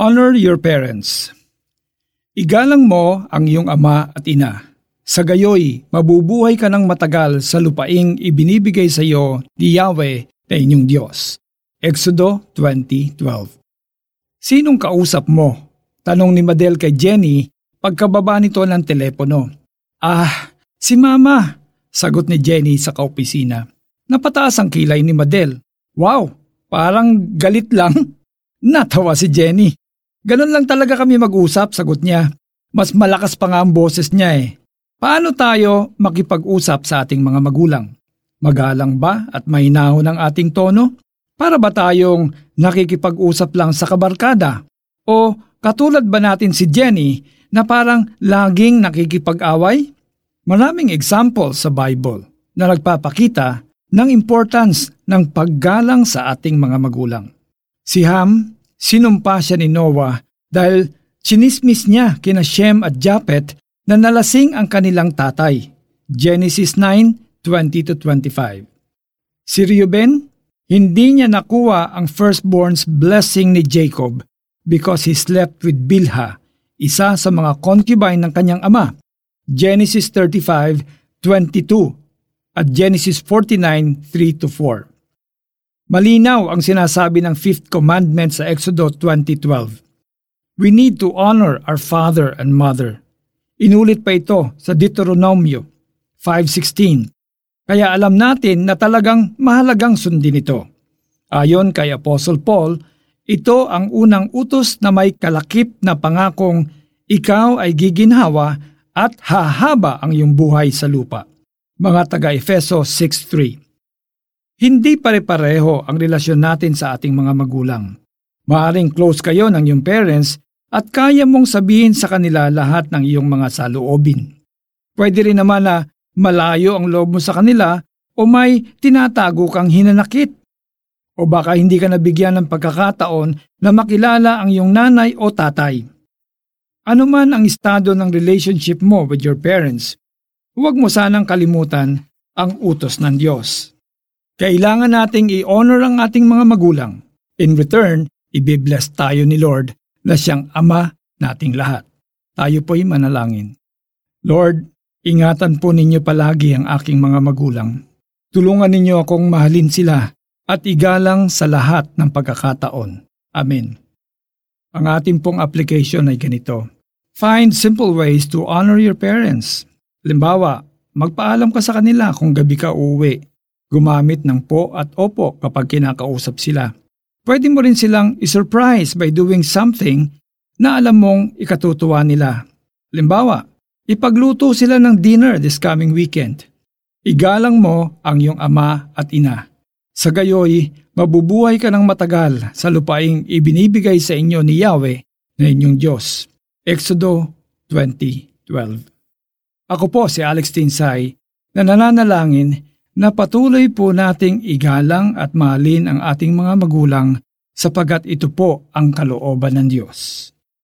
Honor your parents. Igalang mo ang iyong ama at ina. Sa gayoy, mabubuhay ka ng matagal sa lupaing ibinibigay sa iyo ni Yahweh na inyong Diyos. Exodo 20.12 Sinong kausap mo? Tanong ni Madel kay Jenny pagkababa nito ng telepono. Ah, si Mama, sagot ni Jenny sa kaopisina. Napataas ang kilay ni Madel. Wow, parang galit lang. Natawa si Jenny. Ganun lang talaga kami mag-usap, sagot niya. Mas malakas pa nga ang boses niya eh. Paano tayo makipag-usap sa ating mga magulang? Magalang ba at mahinahon ang ating tono? Para ba tayong nakikipag-usap lang sa kabarkada? O katulad ba natin si Jenny na parang laging nakikipag-away? Maraming example sa Bible na nagpapakita ng importance ng paggalang sa ating mga magulang. Si Ham Sinumpa siya ni Noah dahil chinismis niya kina Shem at Japet na nalasing ang kanilang tatay. Genesis 9:20-25. Si Reuben, hindi niya nakuha ang firstborn's blessing ni Jacob because he slept with Bilha, isa sa mga concubine ng kanyang ama. Genesis 35:22 at Genesis 49:3-4. Malinaw ang sinasabi ng fifth commandment sa Exodus 20.12. We need to honor our father and mother. Inulit pa ito sa Deuteronomio 5.16. Kaya alam natin na talagang mahalagang sundin ito. Ayon kay Apostle Paul, ito ang unang utos na may kalakip na pangakong ikaw ay giginhawa at hahaba ang iyong buhay sa lupa. Mga taga-Efeso 6.3 hindi pare-pareho ang relasyon natin sa ating mga magulang. Maaring close kayo ng iyong parents at kaya mong sabihin sa kanila lahat ng iyong mga saloobin. Pwede rin naman na malayo ang loob mo sa kanila o may tinatago kang hinanakit. O baka hindi ka nabigyan ng pagkakataon na makilala ang iyong nanay o tatay. Ano man ang estado ng relationship mo with your parents, huwag mo sanang kalimutan ang utos ng Diyos. Kailangan nating i-honor ang ating mga magulang. In return, ibibless tayo ni Lord na siyang Ama nating lahat. Tayo po'y manalangin. Lord, ingatan po ninyo palagi ang aking mga magulang. Tulungan ninyo akong mahalin sila at igalang sa lahat ng pagkakataon. Amen. Ang ating pong application ay ganito. Find simple ways to honor your parents. Limbawa, magpaalam ka sa kanila kung gabi ka uuwi Gumamit ng po at opo kapag kinakausap sila. Pwede mo rin silang isurprise by doing something na alam mong ikatutuwa nila. Limbawa, ipagluto sila ng dinner this coming weekend. Igalang mo ang iyong ama at ina. Sa gayoy, mabubuhay ka ng matagal sa lupaing ibinibigay sa inyo ni Yahweh na inyong Diyos. Exodo 20.12 Ako po si Alex Tinsay na nananalangin na patuloy po nating igalang at mahalin ang ating mga magulang sapagat ito po ang kalooban ng Diyos.